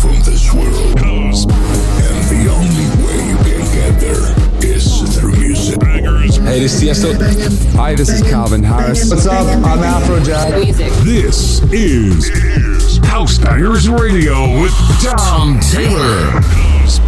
from this world. And the only way you can get there is through music. Hey, this is Tiesto. Hi, this is Calvin Harris. What's up? I'm Afrojack. Music. This is, is House Bangers Radio with Tom Taylor.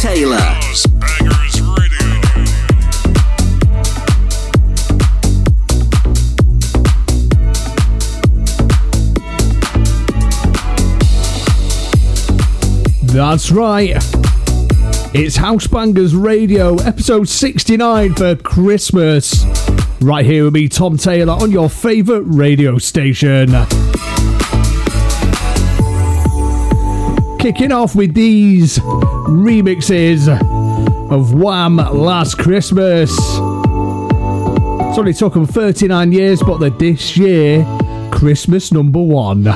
Taylor. That's right. It's House Bangers Radio, episode 69 for Christmas. Right here with me, Tom Taylor, on your favourite radio station. kicking off with these remixes of Wham Last Christmas. It's only took them 39 years, but they're this year Christmas number one.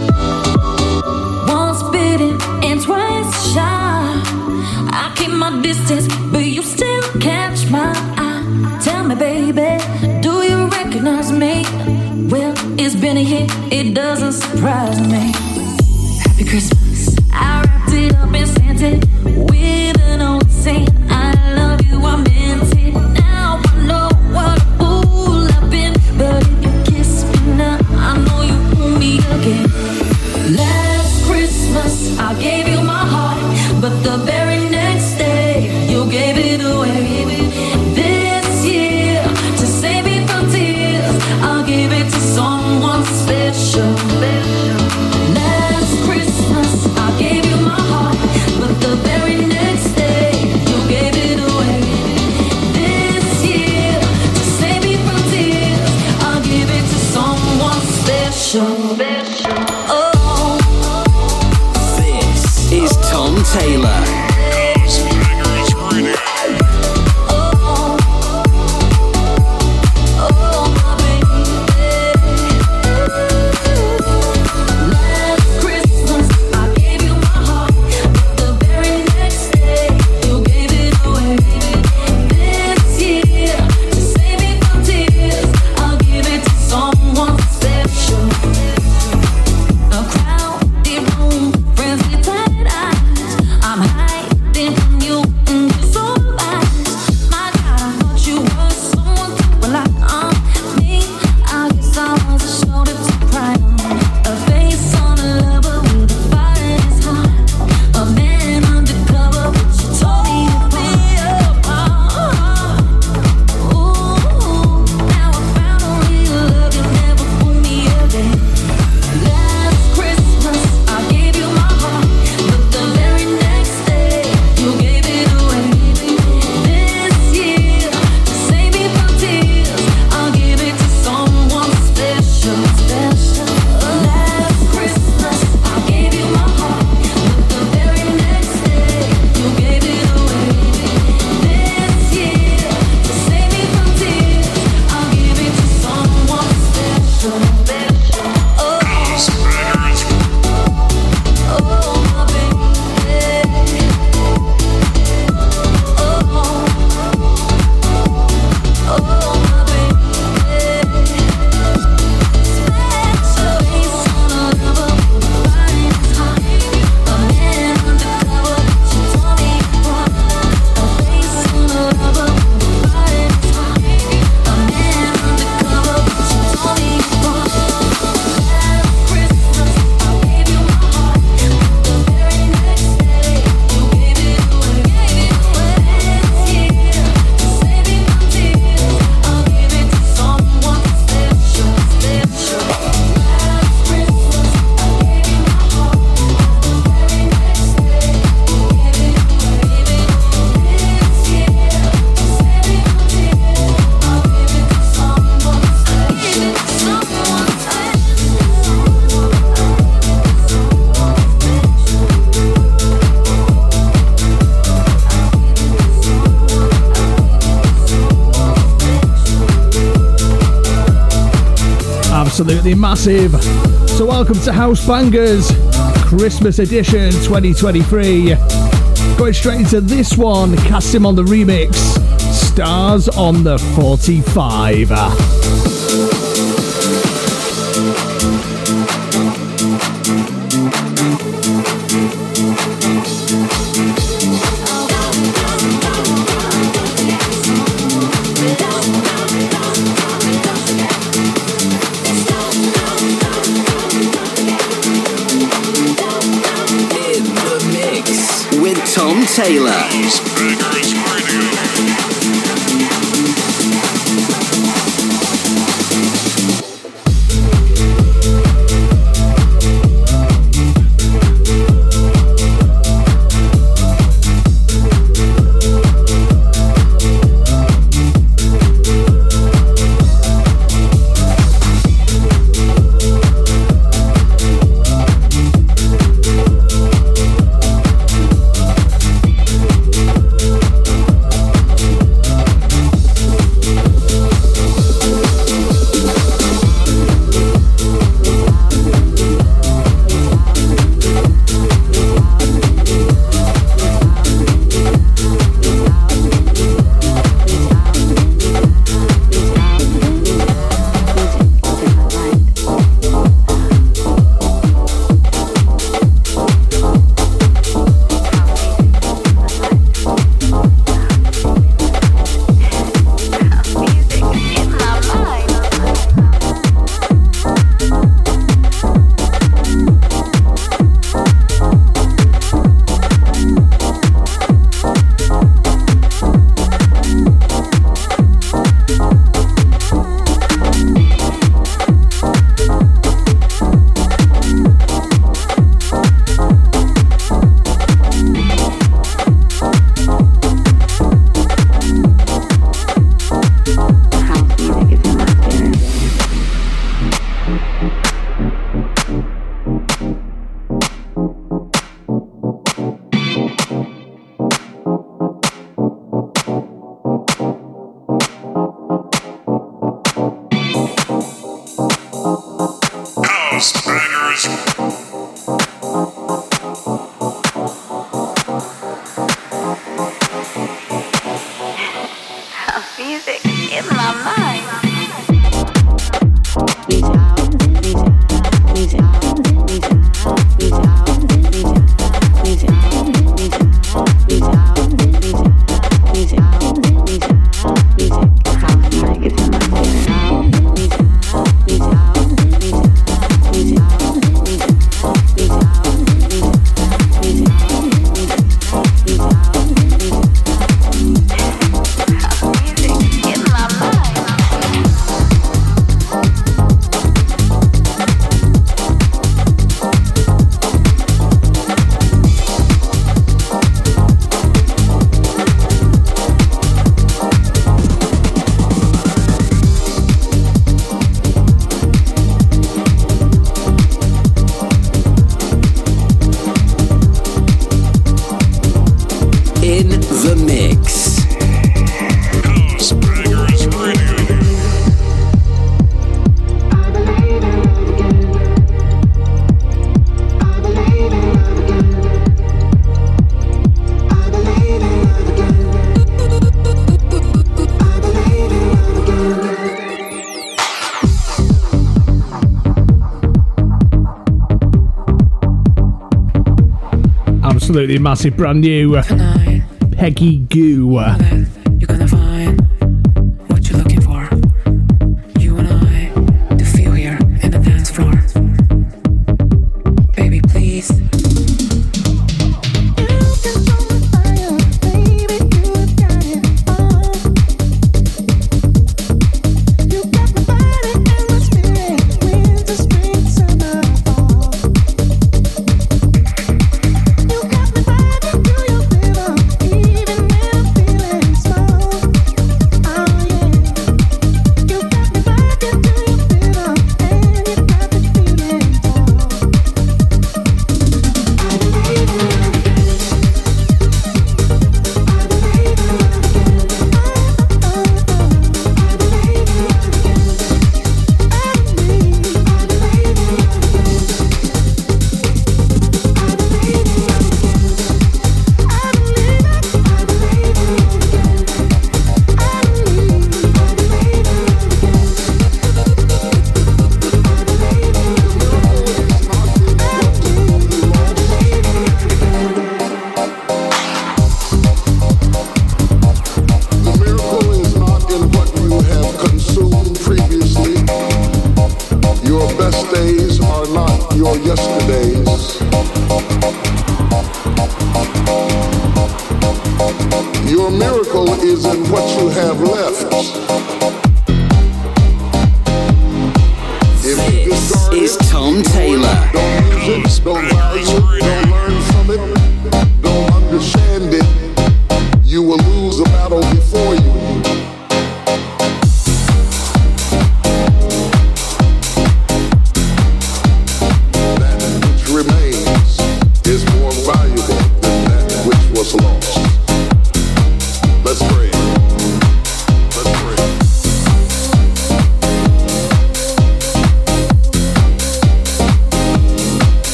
Absolutely massive. So, welcome to House Bangers Christmas Edition 2023. Going straight into this one, Cassim on the remix, Stars on the 45. Taylor. Absolutely massive brand new Peggy Gou.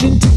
imagine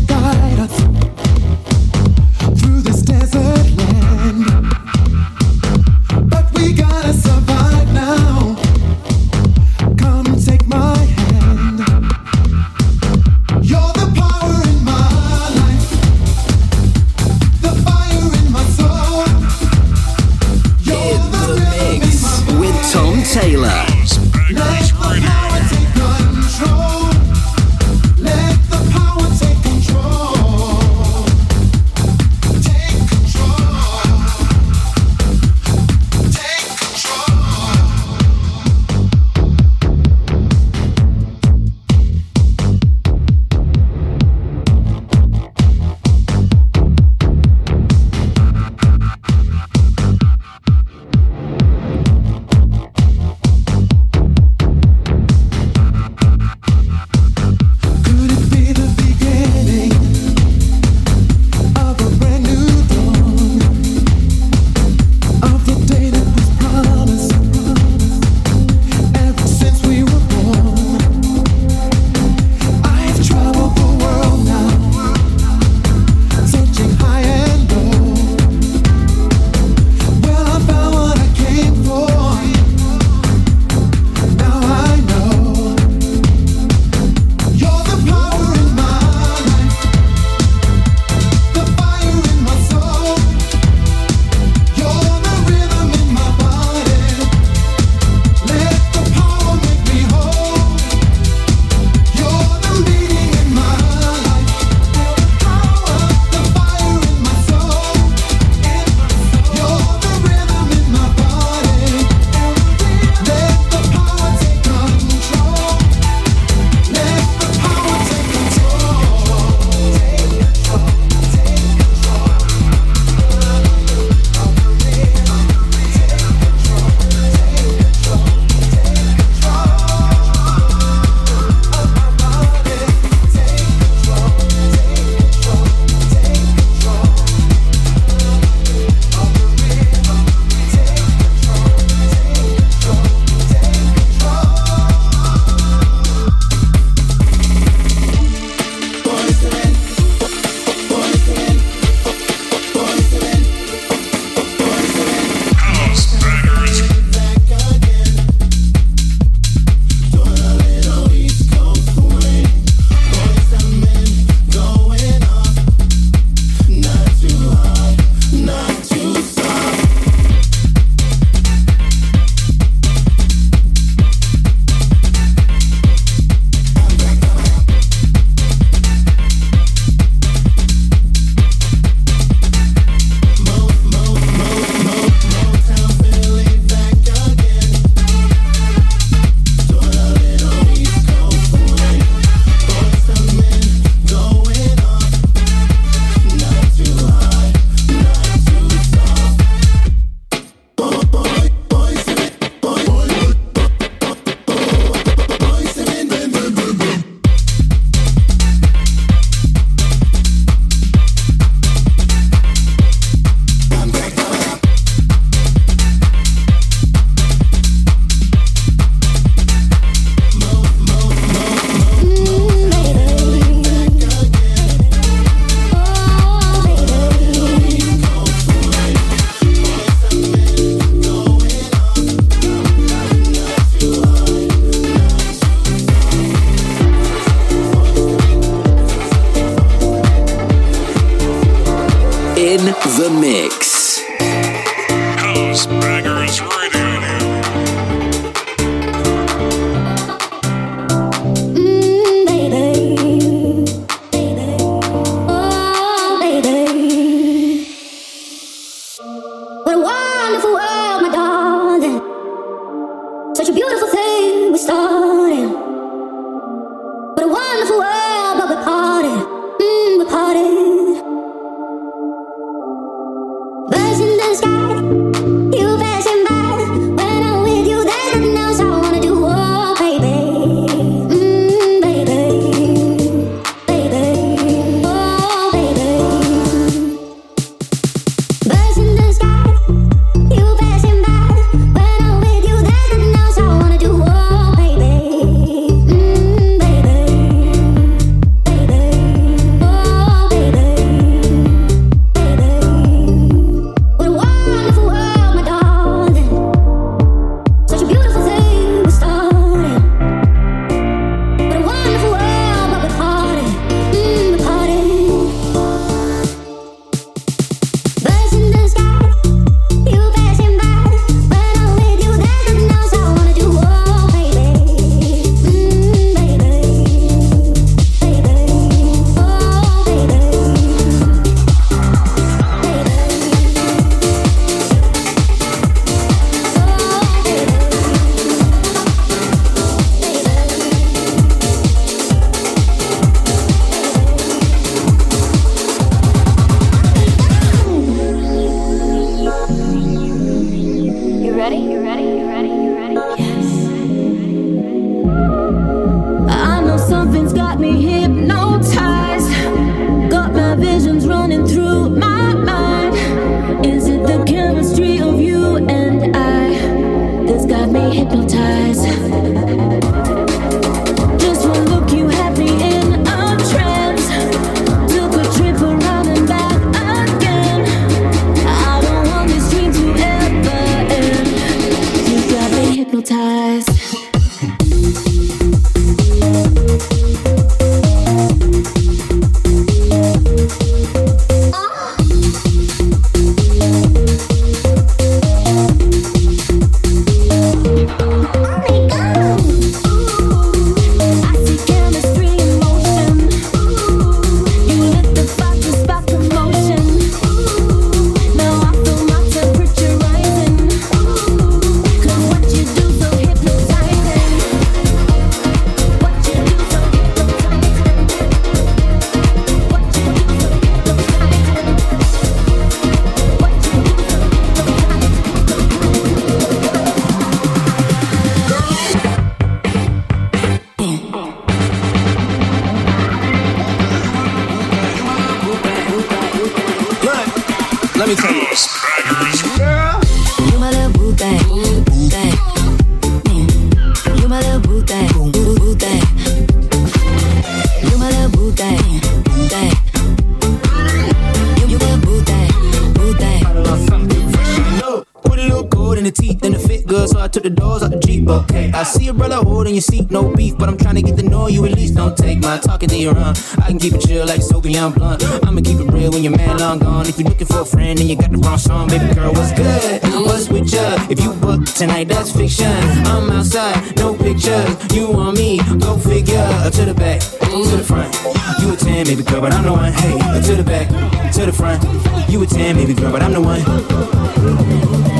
took the doors out the Jeep, okay. I see a brother holding your seat, no beef, but I'm trying to get to know you at least. Don't take my talking to your own. I can keep it chill like Sophie, I'm blunt. I'ma keep it real when your man long gone. If you're looking for a friend and you got the wrong song, baby girl, what's good? What's with ya? If you book tonight, that's fiction. I'm outside, no pictures. You on me, go figure. To the back, to the front. You a 10, baby girl, but I'm the one. Hey, to the back, to the front. You a 10, baby girl, but I'm the one.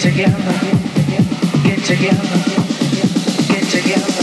together, get together, get together.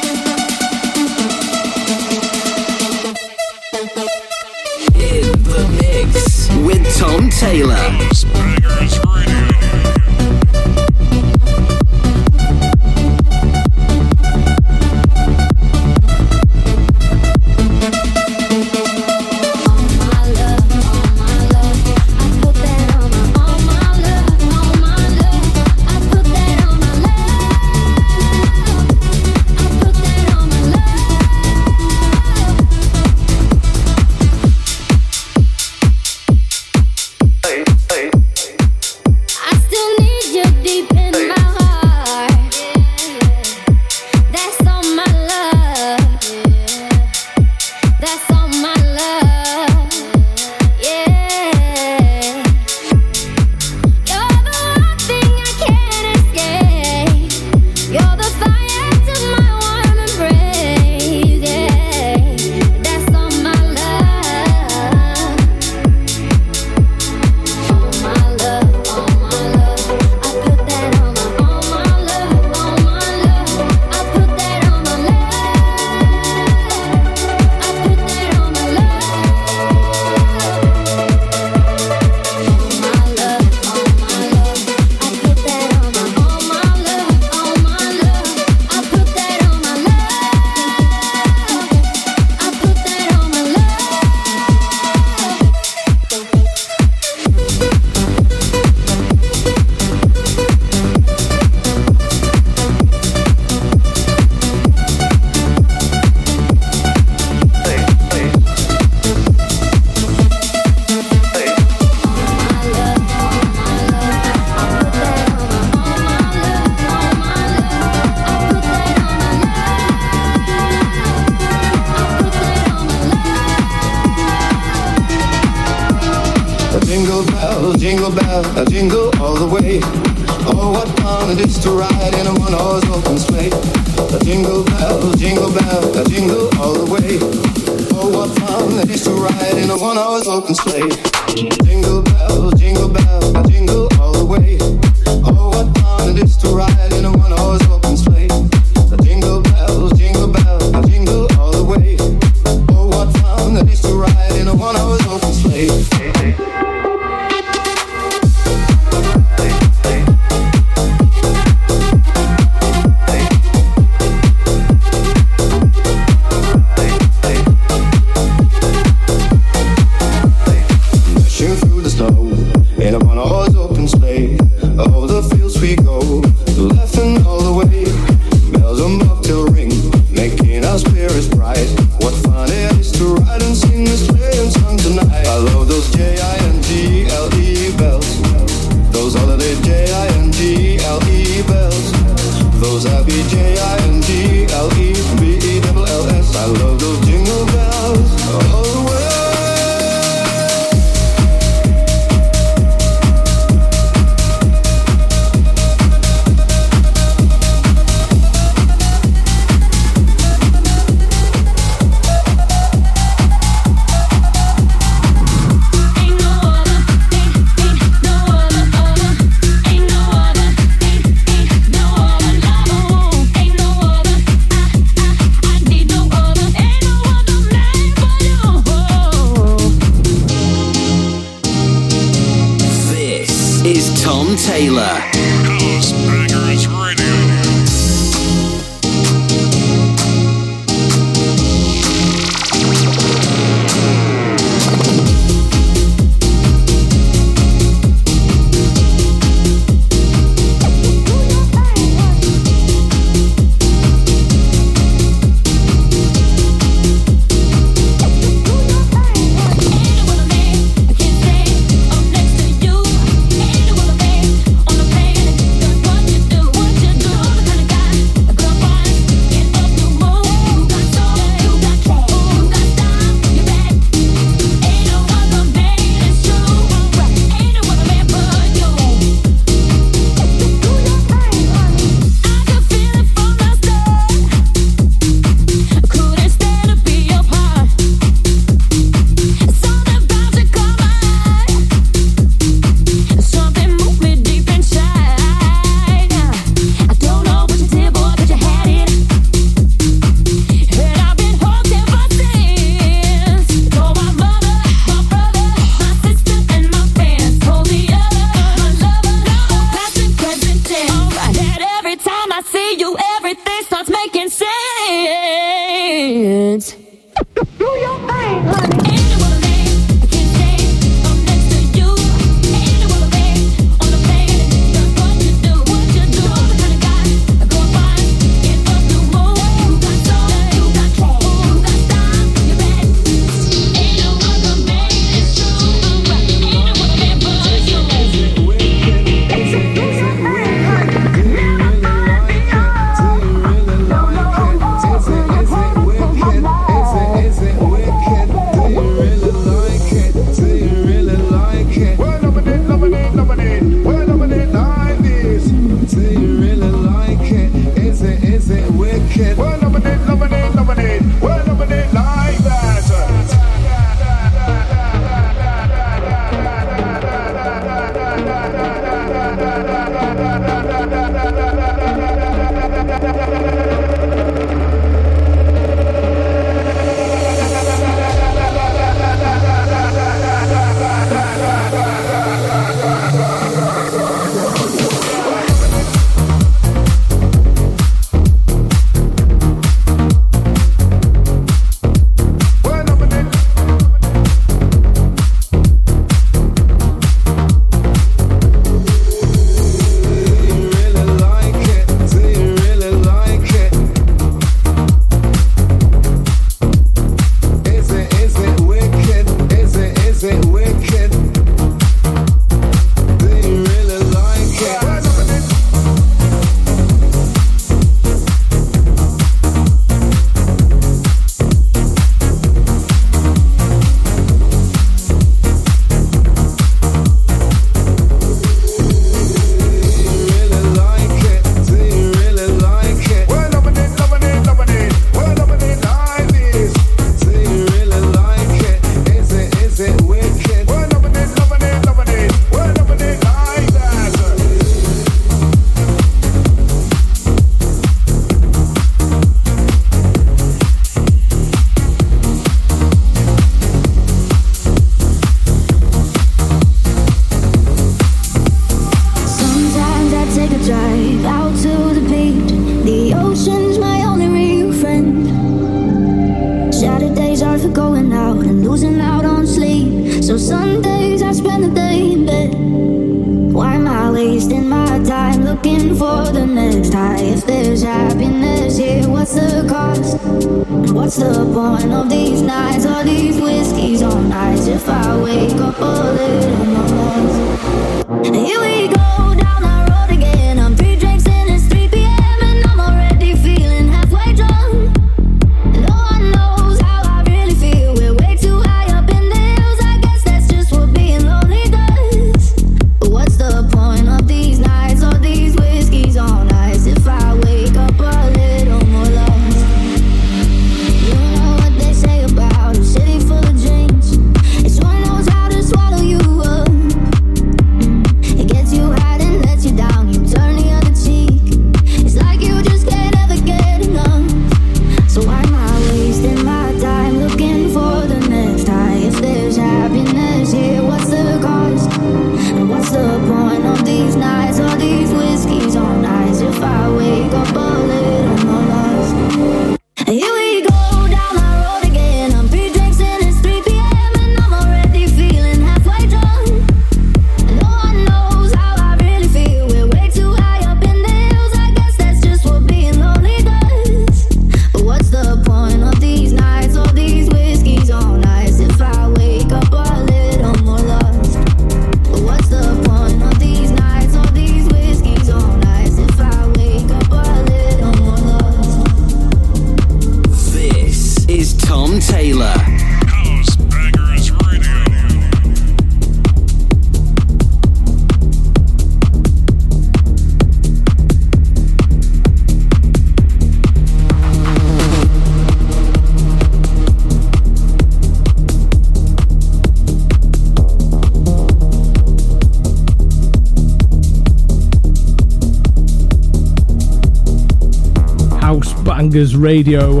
Radio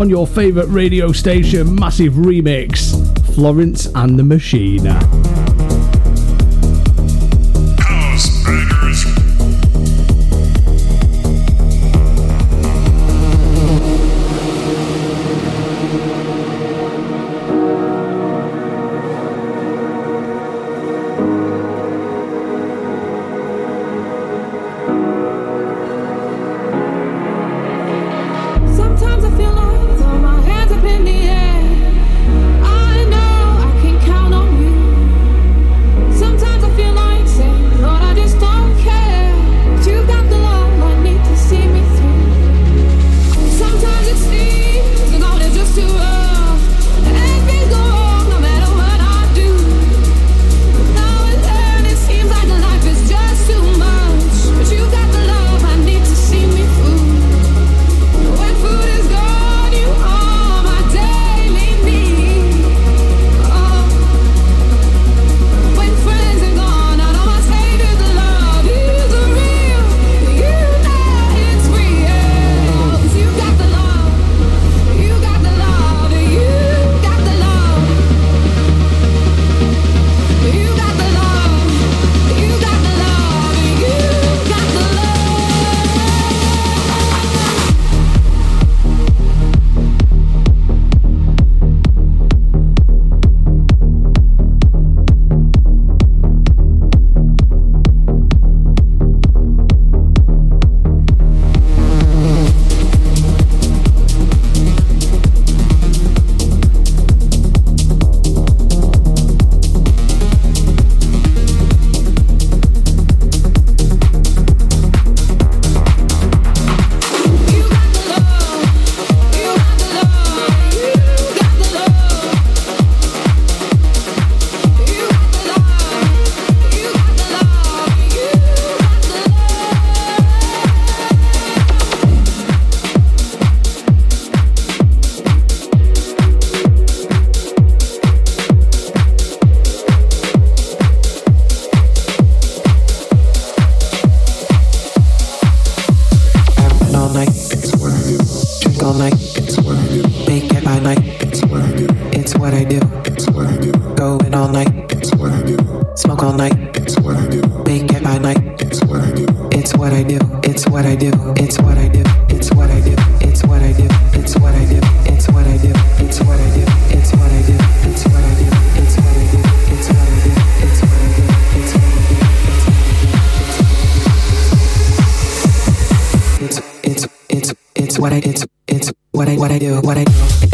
on your favourite radio station, massive remix Florence and the Machine. it's what I do, it's what I do, it's what I do, it's what I do, it's what I do, it's what I do, it's what I do, it's what I do, it's what I do, it's what I do, it's what I do, it's what I do, it's what I do, it's what I do, it's what I do, it's it's it's it's what I it's it's what I what I do, what I do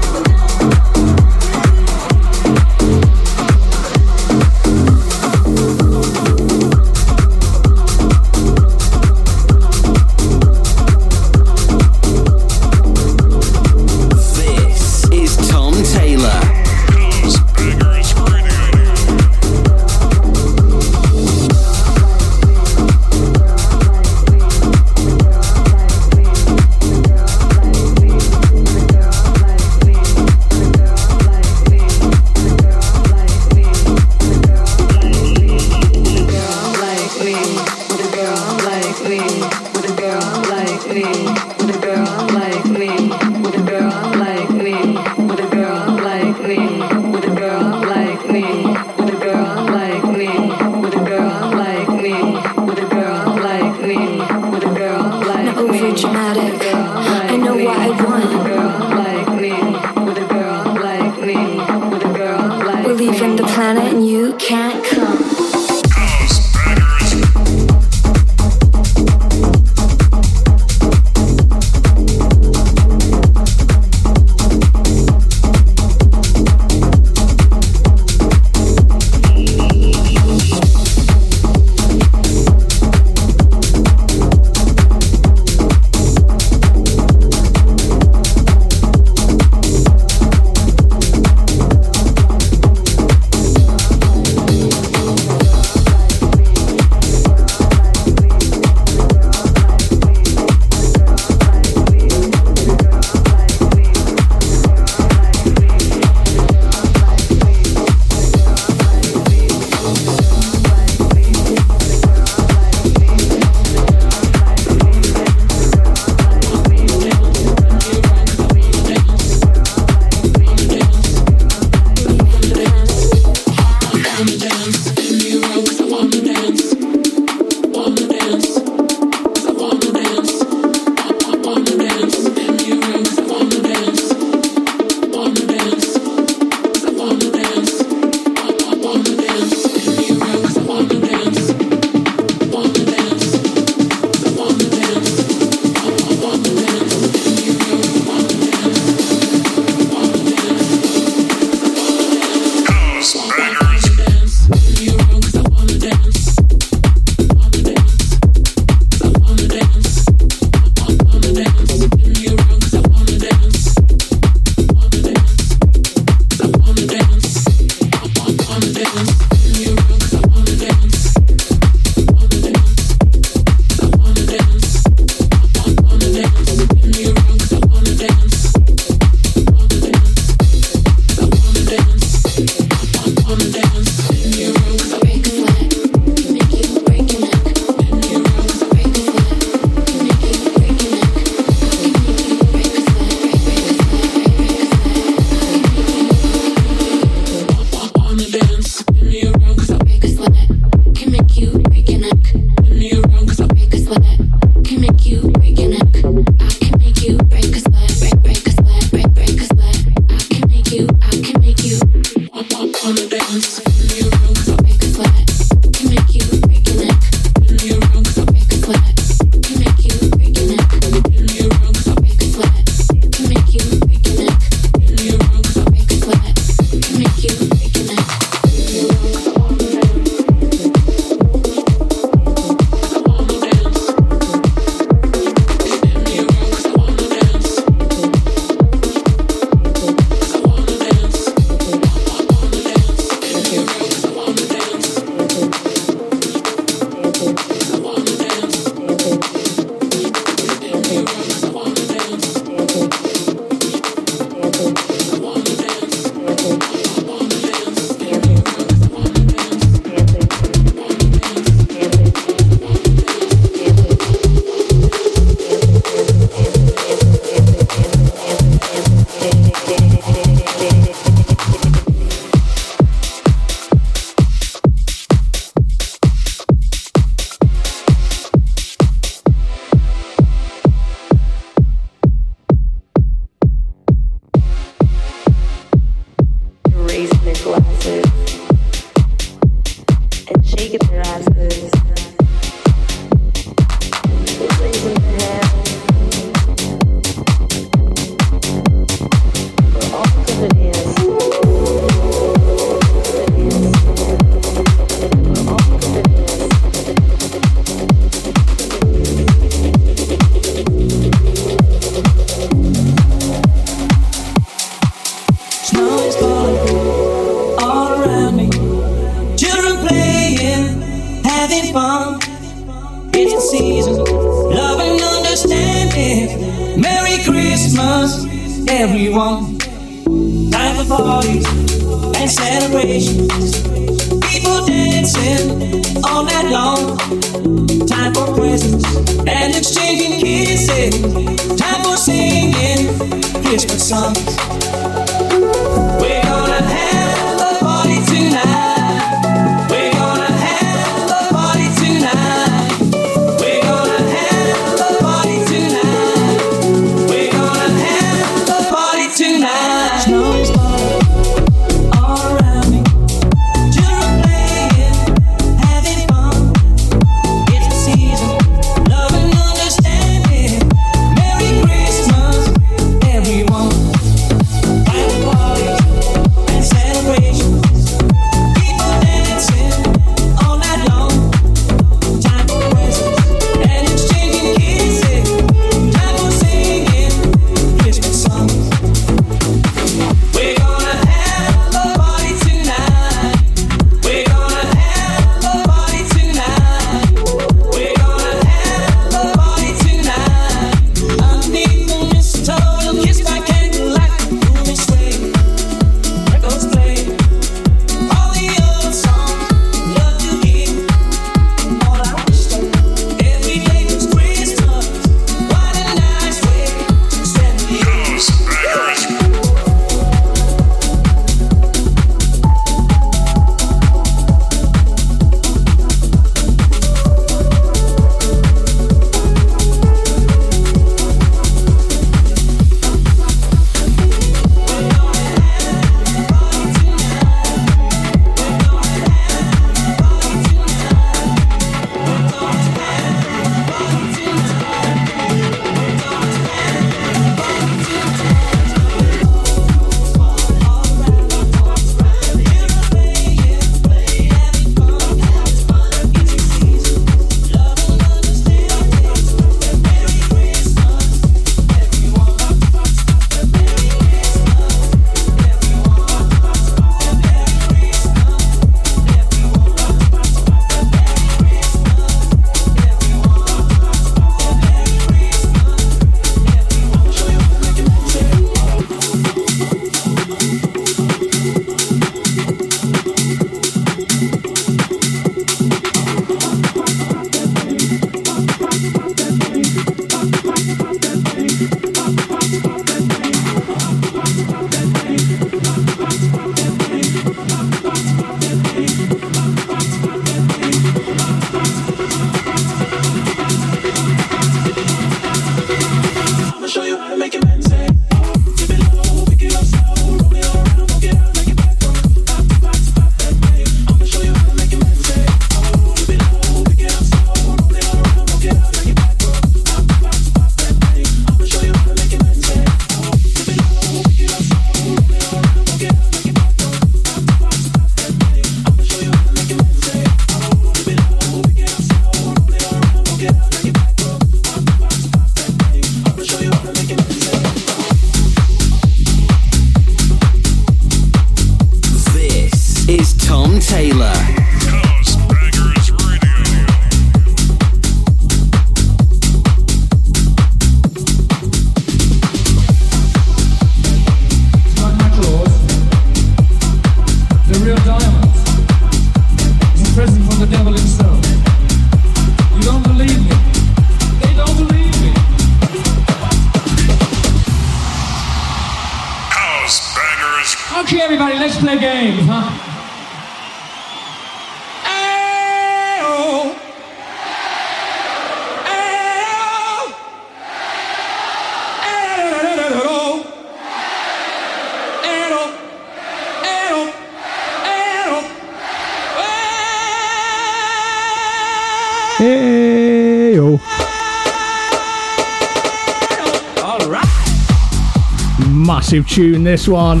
massive tune, this one.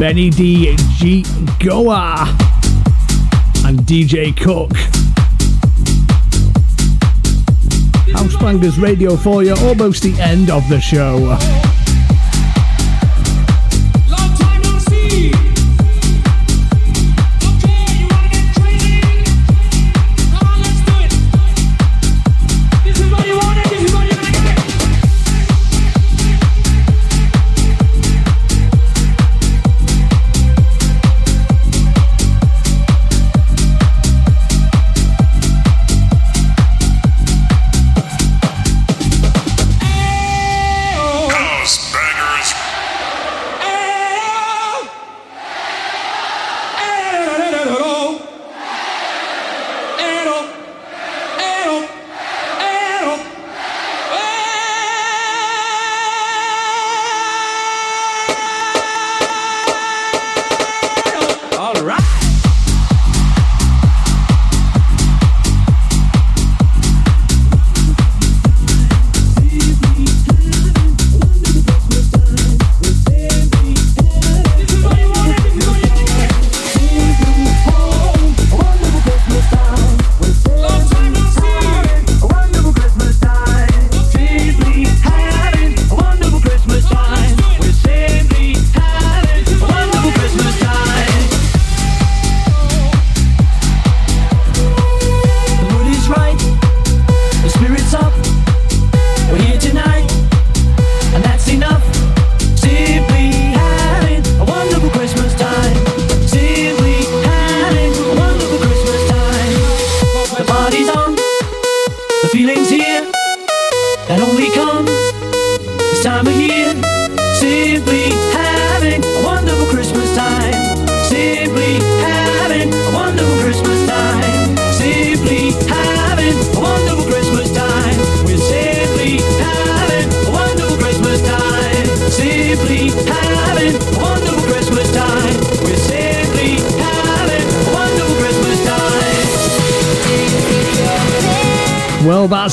Benny D. G. Goa and DJ Cook. housebangers Radio for you, almost the end of the show.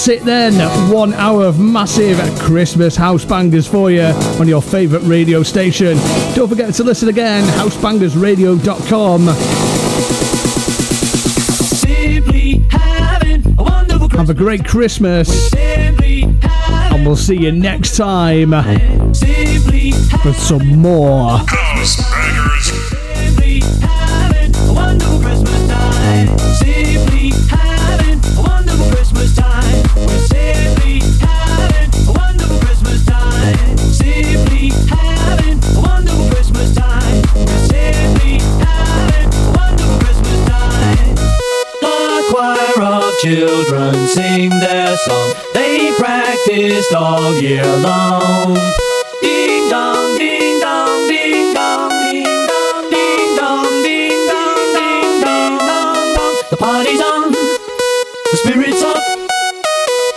it then. One hour of massive Christmas house bangers for you on your favourite radio station. Don't forget to listen again, housebangersradio.com. Have a great Christmas. And we'll see you next time for some more. children sing their song they practiced all year long. Ding dong, ding dong, ding dong, ding dong, ding dong, ding dong, ding dong. The party's on, the spirit's up.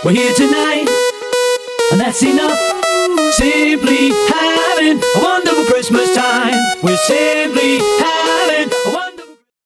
We're here tonight, and that's enough.